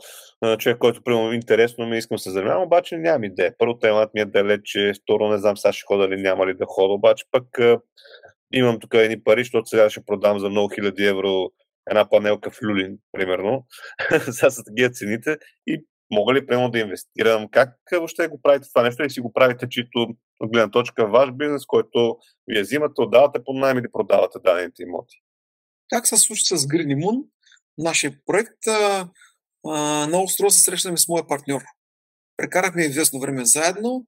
човек, който примерно интересно ми искам се занимавам, обаче нямам идея. Първо, темата ми е далече, второ, не знам сега ще хода ли, няма ли да хода, обаче пък имам тук едни пари, защото сега ще продам за много хиляди евро една панелка в Люлин, примерно. сега са такива цените и мога ли прямо да инвестирам? Как въобще го правите това нещо или си го правите чисто от гледна точка ваш бизнес, който вие взимате, отдавате под найем или продавате дадените имоти? Как се случи с Green Moon, нашия проект? А, а, много строго се срещаме с моя партньор. Прекарахме известно време заедно,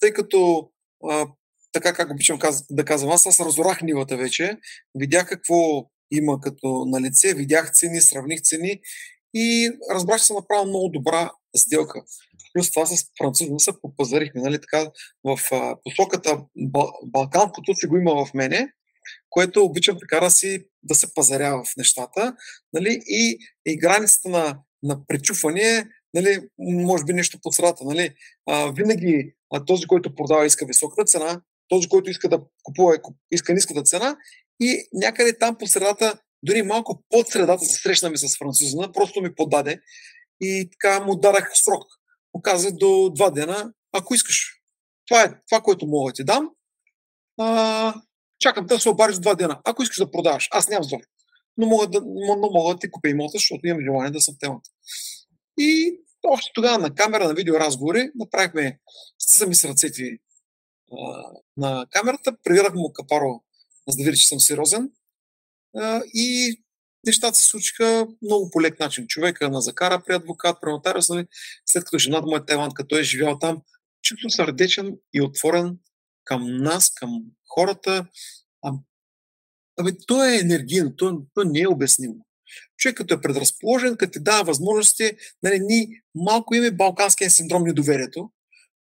тъй като а, така как обичам да казвам, аз, аз разорах нивата вече, видях какво има като на лице, видях цени, сравних цени и разбрах, че съм направил много добра сделка. Плюс това с француза се попазарихме, нали, така, в а, посоката Бал- си го има в мене, което обичам така да, си, да се пазарява в нещата. Нали, и, и границата на, на пречупване нали, може би нещо по средата. Нали. А, винаги а, този, който продава, иска високата цена, този, който иска да купува, иска ниската цена и някъде там по средата, дори малко под средата се срещнаме с французина, просто ми подаде и така му дадах срок. Му каза до два дена, ако искаш. Това е това, което мога да ти дам. А, чакам да се обадиш два дена. Ако искаш да продаваш, аз нямам зор. Но мога да, но мога да ти купя имота, защото имам желание да съм темата. И още тогава на камера, на видеоразговори, направихме сами с ръцете на камерата, превирах му капаро, за да видя, че съм сериозен. И нещата се случиха много по лек начин. Човека на закара при адвокат, при нотариус, нали, след като жената му е Тайланд, като е живял там, чисто сърдечен и отворен към нас, към хората. А, абе, то е енергиен, то, то не е обяснимо. Човек като е предразположен, като ти дава възможности, нали, ни малко име балканския синдром недоверието,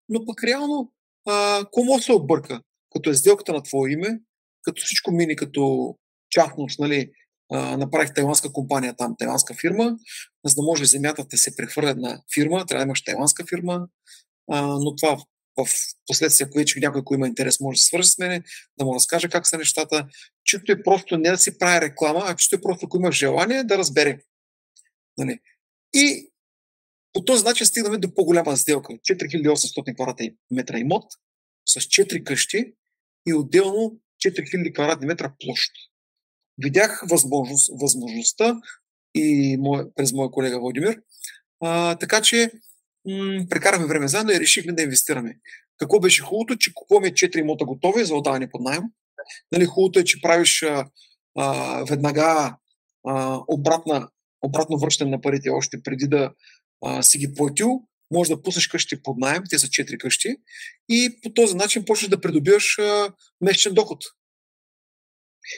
но пък реално а, кому се обърка? Като е сделката на твое име, като всичко мини като частност, нали, направих тайландска компания там, тайландска фирма, за да може земята да се прехвърля на фирма, трябва да имаш тайландска фирма, а, но това в последствие, ако вече някой, ако има интерес, може да се с мене, да му разкаже как са нещата. Чисто е просто не да си прави реклама, а чисто е просто, ако има желание, да разбере. Нали? И по този начин стигнаме до по-голяма сделка. 4800 квадратни метра имот с 4 къщи и отделно 4000 квадратни метра площ. Видях възможност, възможността и мой, през моя колега Владимир. А, така че м- прекарахме време заедно и решихме да инвестираме. Какво беше хубавото, че купуваме 4 имота готови за отдаване под найем. Нали, хубавото е, че правиш а, а, веднага а, обратна, обратно връщане на парите още преди да а, си ги платил, може да пуснеш къщи под найем, те са 4 къщи, и по този начин почваш да придобиваш а, месечен доход.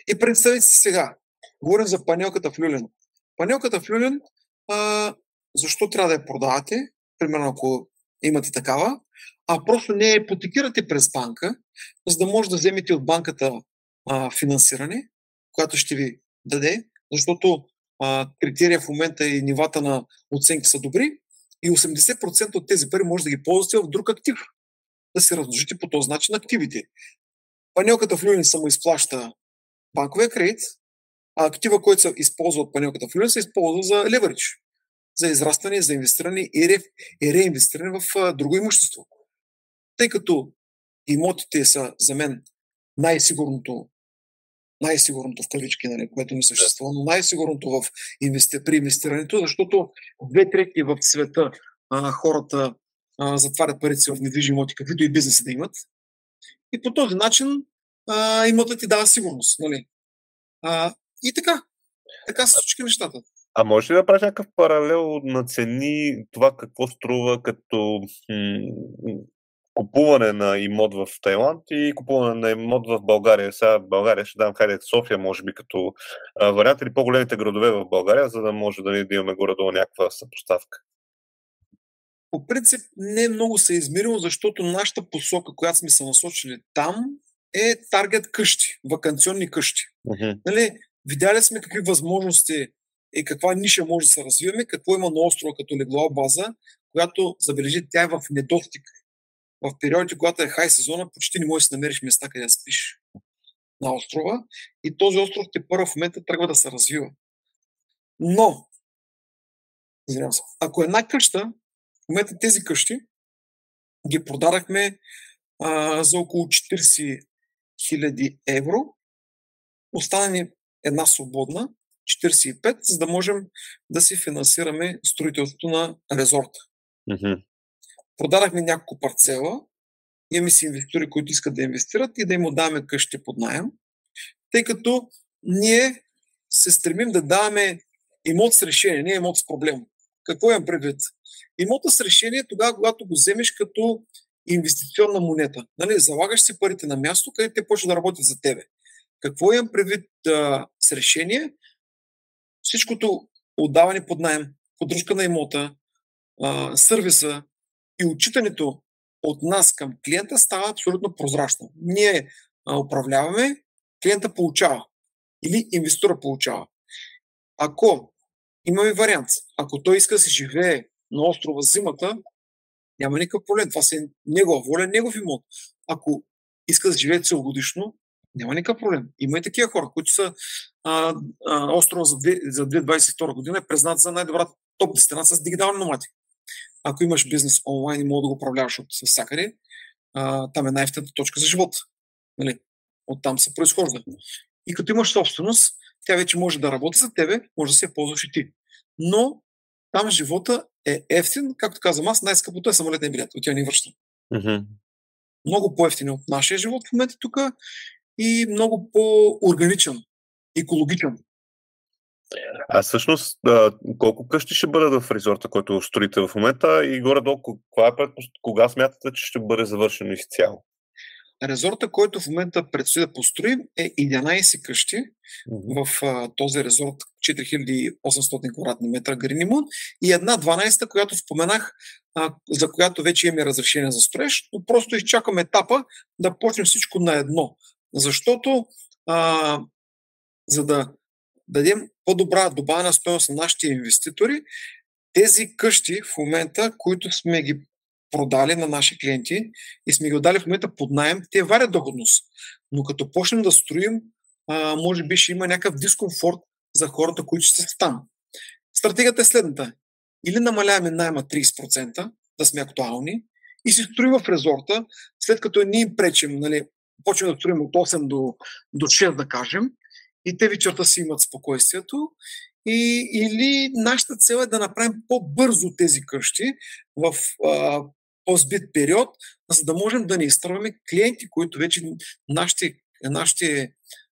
И представете си сега, говорим за панелката в Люлин. Панелката в Люлин, а, защо трябва да я продавате, примерно ако имате такава, а просто не я ипотекирате през банка, за да може да вземете от банката а, финансиране, което ще ви даде, защото а, критерия в момента и нивата на оценки са добри и 80% от тези пари може да ги ползвате в друг актив. Да се размножите по този начин активите. Панелката в Люлин само изплаща банковия кредит, а актива, който се използва от панелката в Люлин, се използва за леверидж, за израстване, за инвестиране и, ре, и реинвестиране в а, друго имущество. Тъй като имотите са за мен най-сигурното най-сигурното в кавички, нали, което не съществува, но най-сигурното в инвести... при инвестирането, защото две трети в света а, хората а, затварят парите си в недвижими имоти, каквито и бизнеси да имат. И по този начин а, имотът ти дава сигурност. Нали? А, и така. Така се случиха нещата. А може ли да правиш някакъв паралел на цени, това какво струва като м- купуване на имот в Тайланд и купуване на имот в България. Сега България ще дам хайде София, може би като а, вариант или по-големите градове в България, за да може да, да имаме горе-долу някаква съпоставка. По принцип не е много се измерило, защото нашата посока, която сме се насочили там, е таргет къщи, вакансионни къщи. Uh-huh. Нали, видяли сме какви възможности и каква ниша може да се развиваме, какво има на острова като леглова база, която, забележи, тя е в недостиг в периодите, когато е хай сезона, почти не можеш да намериш места, къде да спиш на острова. И този остров те първо в момента тръгва да се развива. Но, извинявам се, ако една къща, в момента тези къщи ги продадахме а, за около 40 000 евро, остана ни една свободна, 45, за да можем да си финансираме строителството на резорта. Mm-hmm. Продадахме няколко парцела, имаме си инвеститори, които искат да инвестират и да им отдаваме къщи под найем, тъй като ние се стремим да даваме имот с решение, не имот с проблем. Какво имам предвид? Имота с решение е тогава, когато го вземеш като инвестиционна монета. Нали, залагаш си парите на място, където те почват да работят за тебе. Какво имам предвид а, с решение? Всичкото отдаване под найем, поддръжка на имота, а, сервиса, и отчитането от нас към клиента става абсолютно прозрачно. Ние управляваме, клиента получава или инвестора получава. Ако имаме вариант, ако той иска да се живее на острова зимата, няма никакъв проблем. Това си е негова воля, негов имот. Ако иска да живее целогодишно, няма никакъв проблем. Има и такива хора, които са а, а, острова за, 2, за 2022 година е признат за най-добрата топ дестинация с дигитални номади ако имаш бизнес онлайн и мога да го управляваш от всякъде, а, там е най-ефтината точка за живот. Нали? Оттам се произхожда. И като имаш собственост, тя вече може да работи за тебе, може да се ползваш и ти. Но там живота е ефтин, както казвам аз, най-скъпото е самолетния билет. От тя ни връща. Mm-hmm. Много по-ефтин от нашия живот в момента тук и много по-органичен, екологичен. А всъщност, колко къщи ще бъдат в резорта, който строите в момента и горе-долу, кога, е кога смятате, че ще бъде завършено изцяло? Резорта, който в момента предстои да построим, е 11 къщи mm-hmm. в а, този резорт 4800 квадратни метра Гринимун и една 12-та, която споменах, а, за която вече имаме разрешение за строеж, но просто изчакаме етапа да почнем всичко на едно. Защото а, за да дадем по-добра добавена стоеност на нашите инвеститори, тези къщи в момента, които сме ги продали на наши клиенти и сме ги отдали в момента под найем, те варят доходност. Но като почнем да строим, може би ще има някакъв дискомфорт за хората, които ще са там. Стратегията е следната. Или намаляваме найема 30%, да сме актуални, и си строим в резорта, след като ние им пречим, нали, почваме да строим от 8 до, до 6, да кажем, и те вечерта си имат спокойствието. И, или нашата цел е да направим по-бързо тези къщи в а, по-збит период, за да можем да не изтърваме клиенти, които вече нашите, нашите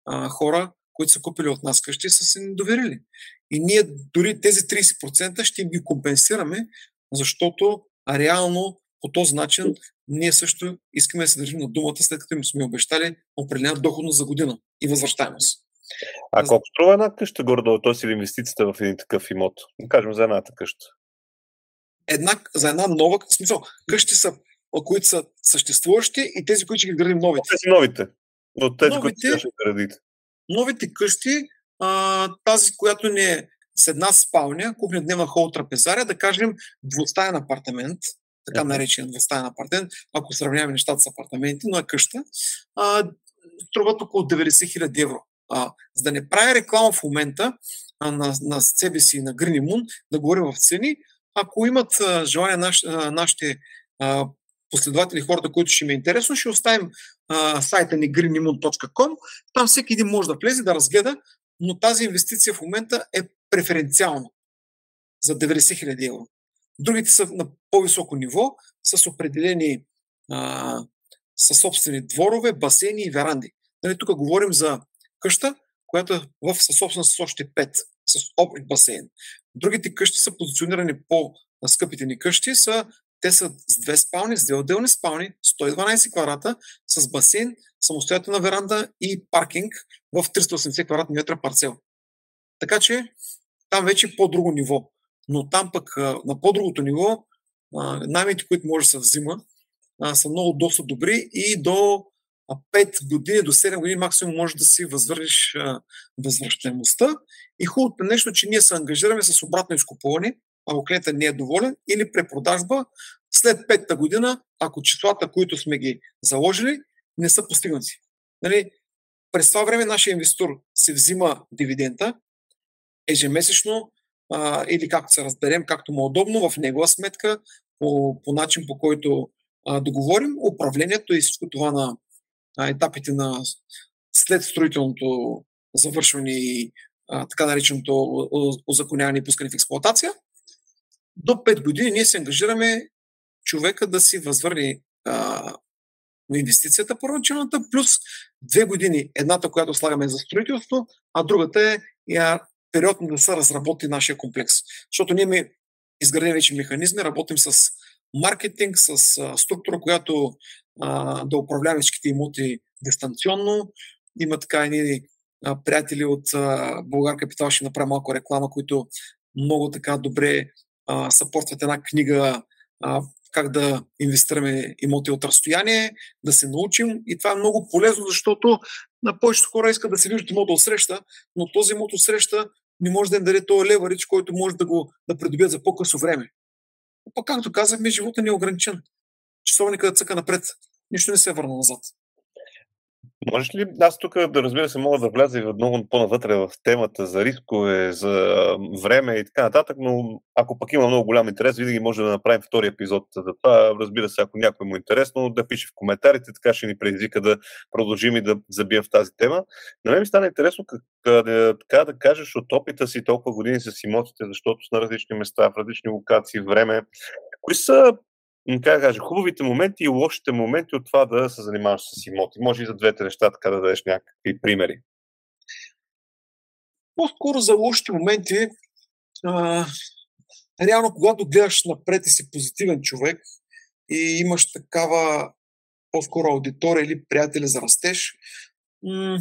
а, хора, които са купили от нас къщи, са се доверили. И ние дори тези 30% ще ги компенсираме, защото реално по този начин ние също искаме да се държим на думата, след като им сме обещали определена доходност за година и възвръщаемост. А колко струва една къща горе-долу, т.е. или инвестицията в един такъв имот? Да кажем за едната къща. Една, за една нова, в смисъл, къщи са, които са съществуващи и тези, които ще ги градим новите. Тези новите. Но тези, новите, които ще градите. Новите къщи, а, тази, която не е с една спалня, кухня, дневна хол, трапезаря, да кажем двустаен апартамент, така наречен двустаен апартамент, ако сравняваме нещата с апартаменти, но е къща, а, струват около 90 хиляди евро. А, за да не правя реклама в момента а, на, на себе си на Green Moon, да говорим в цени, ако имат а, желание наш, а, нашите а, последователи, хората, които ще ми е интересно, ще оставим а, сайта ни greenmoon.com. Там всеки един може да влезе, да разгледа, но тази инвестиция в момента е преференциална за 90 000 евро. Другите са на по-високо ниво, с определени а, със собствени дворове, басейни и веранди. Нали, тук говорим за къща, която е в съсобственост с още 5 с общ басейн. Другите къщи са позиционирани по скъпите ни къщи, са, те са с две спални, с две отделни спални, 112 квадрата, с басейн, самостоятелна веранда и паркинг в 380 квадратни метра парцел. Така че там вече е по-друго ниво. Но там пък на по-другото ниво наймите, които може да се взима, са много доста добри и до 5 години, до 7 години максимум може да си възвърнеш възвръщаемостта. И хубавото нещо, че ние се ангажираме с обратно изкупуване, ако клиентът не е доволен, или препродажба след петата година, ако числата, които сме ги заложили, не са постигнати. Нали, през това време нашия инвестор се взима дивидента ежемесечно а, или както се разберем, както му е удобно в негова сметка, по, по начин по който а, договорим управлението и всичко това на а, етапите на след строителното завършване и така нареченото озаконяване и пускане в експлуатация. До 5 години ние се ангажираме човека да си възвърне а, инвестицията първоначалната, плюс 2 години едната, която слагаме за строителство, а другата е я, период да се разработи нашия комплекс. Защото ние ми изградим вече механизми, работим с маркетинг, с а, структура, която а, да управлява всичките имоти дистанционно. Има така едни а, приятели от а, Българ Капитал, ще направя малко реклама, които много така добре съпортват една книга а, как да инвестираме имоти от разстояние, да се научим. И това е много полезно, защото на повечето хора искат да се виждат имота от среща, но този имот от среща не може да им даде този леварич, който може да го да придобият за по-късо време. Пък, както казахме, живота не е ограничен. Часовника да цъка напред. Нищо не се е върна назад. Можеш ли, аз тук да разбира се, мога да вляза и много по-навътре в темата за рискове, за време и така нататък, но ако пък има много голям интерес, винаги може да направим втори епизод за това. Разбира се, ако някой му е интересно, да пише в коментарите, така ще ни предизвика да продължим и да забием в тази тема. На мен ми стана интересно как, така да кажеш от опита си толкова години с имотите, защото са на различни места, в различни локации, време. Кои са как да кажа, хубавите моменти и лошите моменти от това да се занимаваш с имоти. Може и за двете неща така да дадеш някакви примери. По-скоро за лошите моменти, а, реално когато гледаш напред и си позитивен човек и имаш такава по-скоро аудитория или приятели за растеж, м-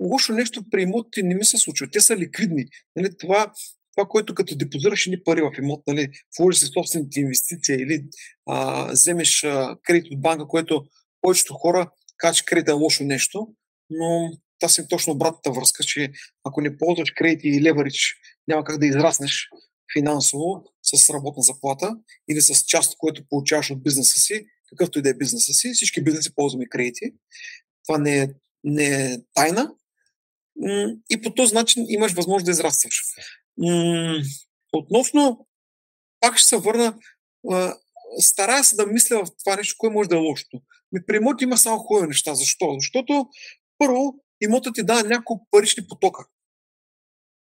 лошо нещо при имотите не ми се случва. Те са ликвидни. Нали, това това, което като депозираш ни пари в имот, нали, вложиш си собствените инвестиции или а, вземеш а, кредит от банка, което повечето хора казват, че кредит е лошо нещо, но това си точно обратната връзка, че ако не ползваш кредит и леверидж, няма как да израснеш финансово с работна заплата или с част, което получаваш от бизнеса си, какъвто и да е бизнеса си. Всички бизнеси ползваме кредити. Това не е, не е тайна. И по този начин имаш възможност да израстваш. Относно, пак ще се върна, старая се да мисля в това нещо, кое може да е лошото. Ми при имот има само хубави неща. Защо? Защото първо имотът ти дава няколко парични потока.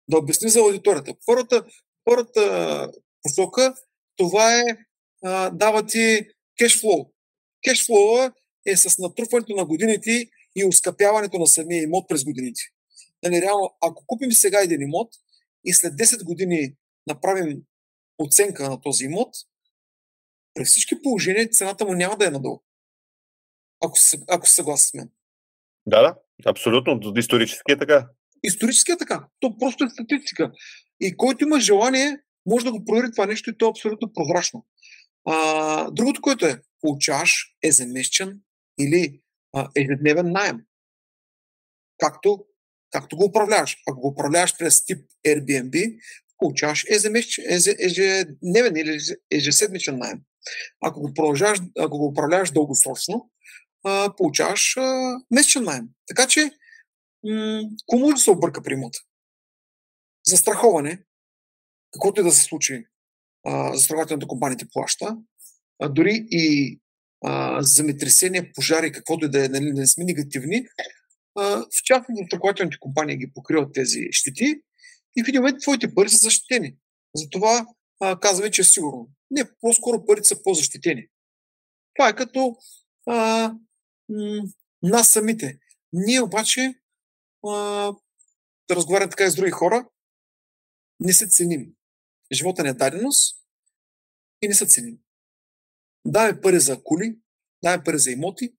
Да обясни за аудиторията. Първата, първата посока, това е дава ти кешфлоу. Кешфлоу е с натрупването на годините и ускъпяването на самия имот през годините. Нали, реално, ако купим сега един имот, и след 10 години направим оценка на този имот, при всички положения цената му няма да е надолу. Ако, ако се съгласи с мен. Да, да, абсолютно. Исторически е така. Исторически е така. То просто е статистика. И който има желание, може да го провери това нещо и то е абсолютно прозрачно. А, другото, което е, получаваш ежемесечен или а, ежедневен найем. Както както го управляваш. Ако го управляваш през тип Airbnb, получаваш ежедневен или ежеседмичен найем. Ако го, ако го управляваш дългосрочно, получаваш месечен найем. Така че, кому да се обърка при имота? Застраховане, каквото и да се случи, застрахователната компания ти плаща, а, дори и а, земетресение, пожари, каквото и да е, нали, не сме негативни, в частност застрахователните компании ги покриват тези щети и в един момент твоите пари са защитени. Затова а, казваме, че е сигурно. Не, по-скоро парите са по-защитени. Това е като а, м- нас самите. Ние обаче, а, да разговарям така и с други хора, не се ценим. Живота не е даденост и не се ценим. Даваме пари за коли, даваме пари за имоти,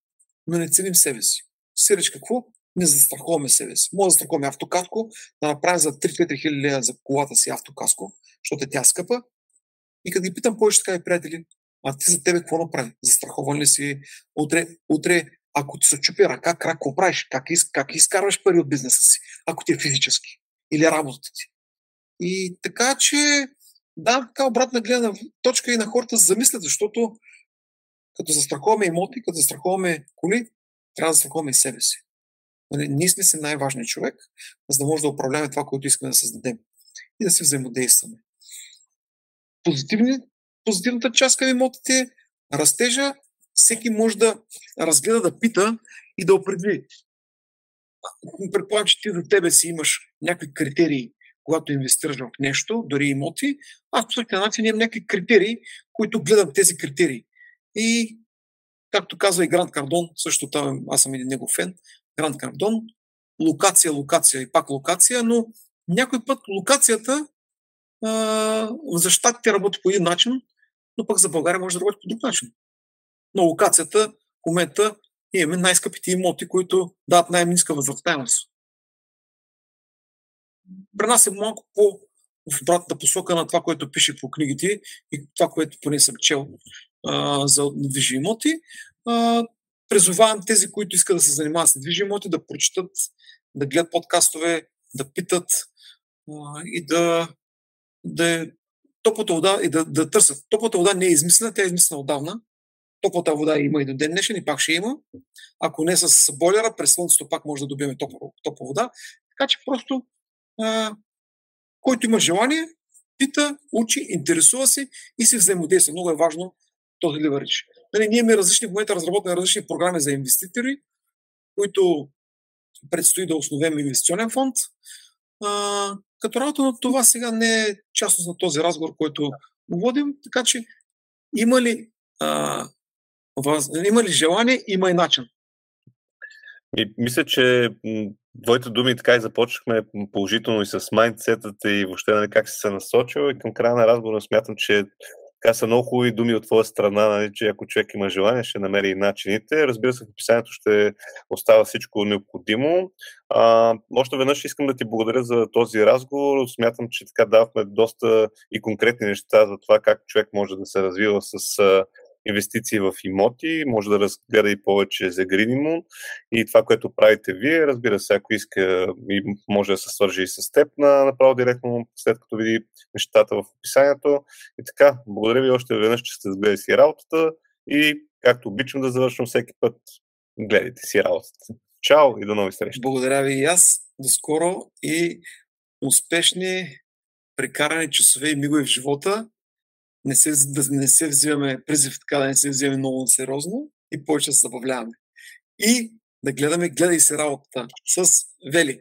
но не ценим себе си. Сирич какво? Не застраховаме себе си. Може да застраховаме автокаско, да направим за 3-4 хиляди за колата си автокаско, защото е тя скъпа. И като ги питам повече така и приятели, а ти за тебе какво направи? Застрахован ли си? Утре, утре ако ти се чупи ръка, крак, какво правиш? Как, из, как изкарваш пари от бизнеса си? Ако ти е физически. Или работата ти. И така, че да, така обратна гледна точка и на хората се замислят, защото като застраховаме имоти, като застраховаме коли, трябва да застраховаме и себе си. Нали, ние сме си най-важният човек, за да може да управляваме това, което искаме да създадем и да се взаимодействаме. Позитивни, позитивната част към имотите е растежа. Всеки може да разгледа, да пита и да определи. Предполагам, че ти за тебе си имаш някакви критерии, когато инвестираш в нещо, дори имоти. Аз по същия начин имам някакви критерии, които гледам тези критерии. И, както казва и Грант Кардон, също там аз съм един негов фен, Грант Кардон, локация, локация и пак локация, но някой път локацията а, за щатите работи по един начин, но пък за България може да работи по друг начин. Но локацията в момента имаме най-скъпите имоти, които дават най-ниска възвръщаемост. При нас е малко по в обратната посока на това, което пише по книгите и това, което поне съм чел а, за недвижими имоти. А, призовавам тези, които искат да се занимават с недвижими имоти, да прочитат, да гледат подкастове, да питат а, и да, да топлата вода и да, да търсят. Топлата вода не е измислена, тя е измислена отдавна. Топлата вода има и до ден днешен и пак ще има. Ако не с бойлера, през слънцето пак може да добием топла, топла вода. Така че просто а, който има желание, пита, учи, интересува се и се взаимодейства. Много е важно този ливарич. Нали, ние имаме различни, в момента разработваме различни програми за инвеститори, които предстои да основем инвестиционен фонд. А, като работа на това сега не е частност на този разговор, който водим, така че има ли, а, въз... има ли желание, има и начин. И мисля, че твоите думи така и започнахме положително и с майндсетата и въобще нали, как си се насочил и към края на разговора смятам, че така са много хубави думи от твоя страна, нали, че ако човек има желание, ще намери и начините. Разбира се, в описанието ще остава всичко необходимо. А, още веднъж искам да ти благодаря за този разговор. Смятам, че така давахме доста и конкретни неща за това как човек може да се развива с инвестиции в имоти, може да разгледа и повече за Гринимун и това, което правите вие, разбира се, ако иска, може да се свържи и с теб на, направо директно, след като види нещата в описанието. И така, благодаря ви още веднъж, че сте сгледали си работата и както обичам да завършвам всеки път, гледайте си работата. Чао и до нови срещи. Благодаря ви и аз. До скоро и успешни прекарани часове и мигове в живота не се, да не се взимаме, призив така да не се взимаме много сериозно и повече да се забавляваме. И да гледаме, гледай се работата с Вели.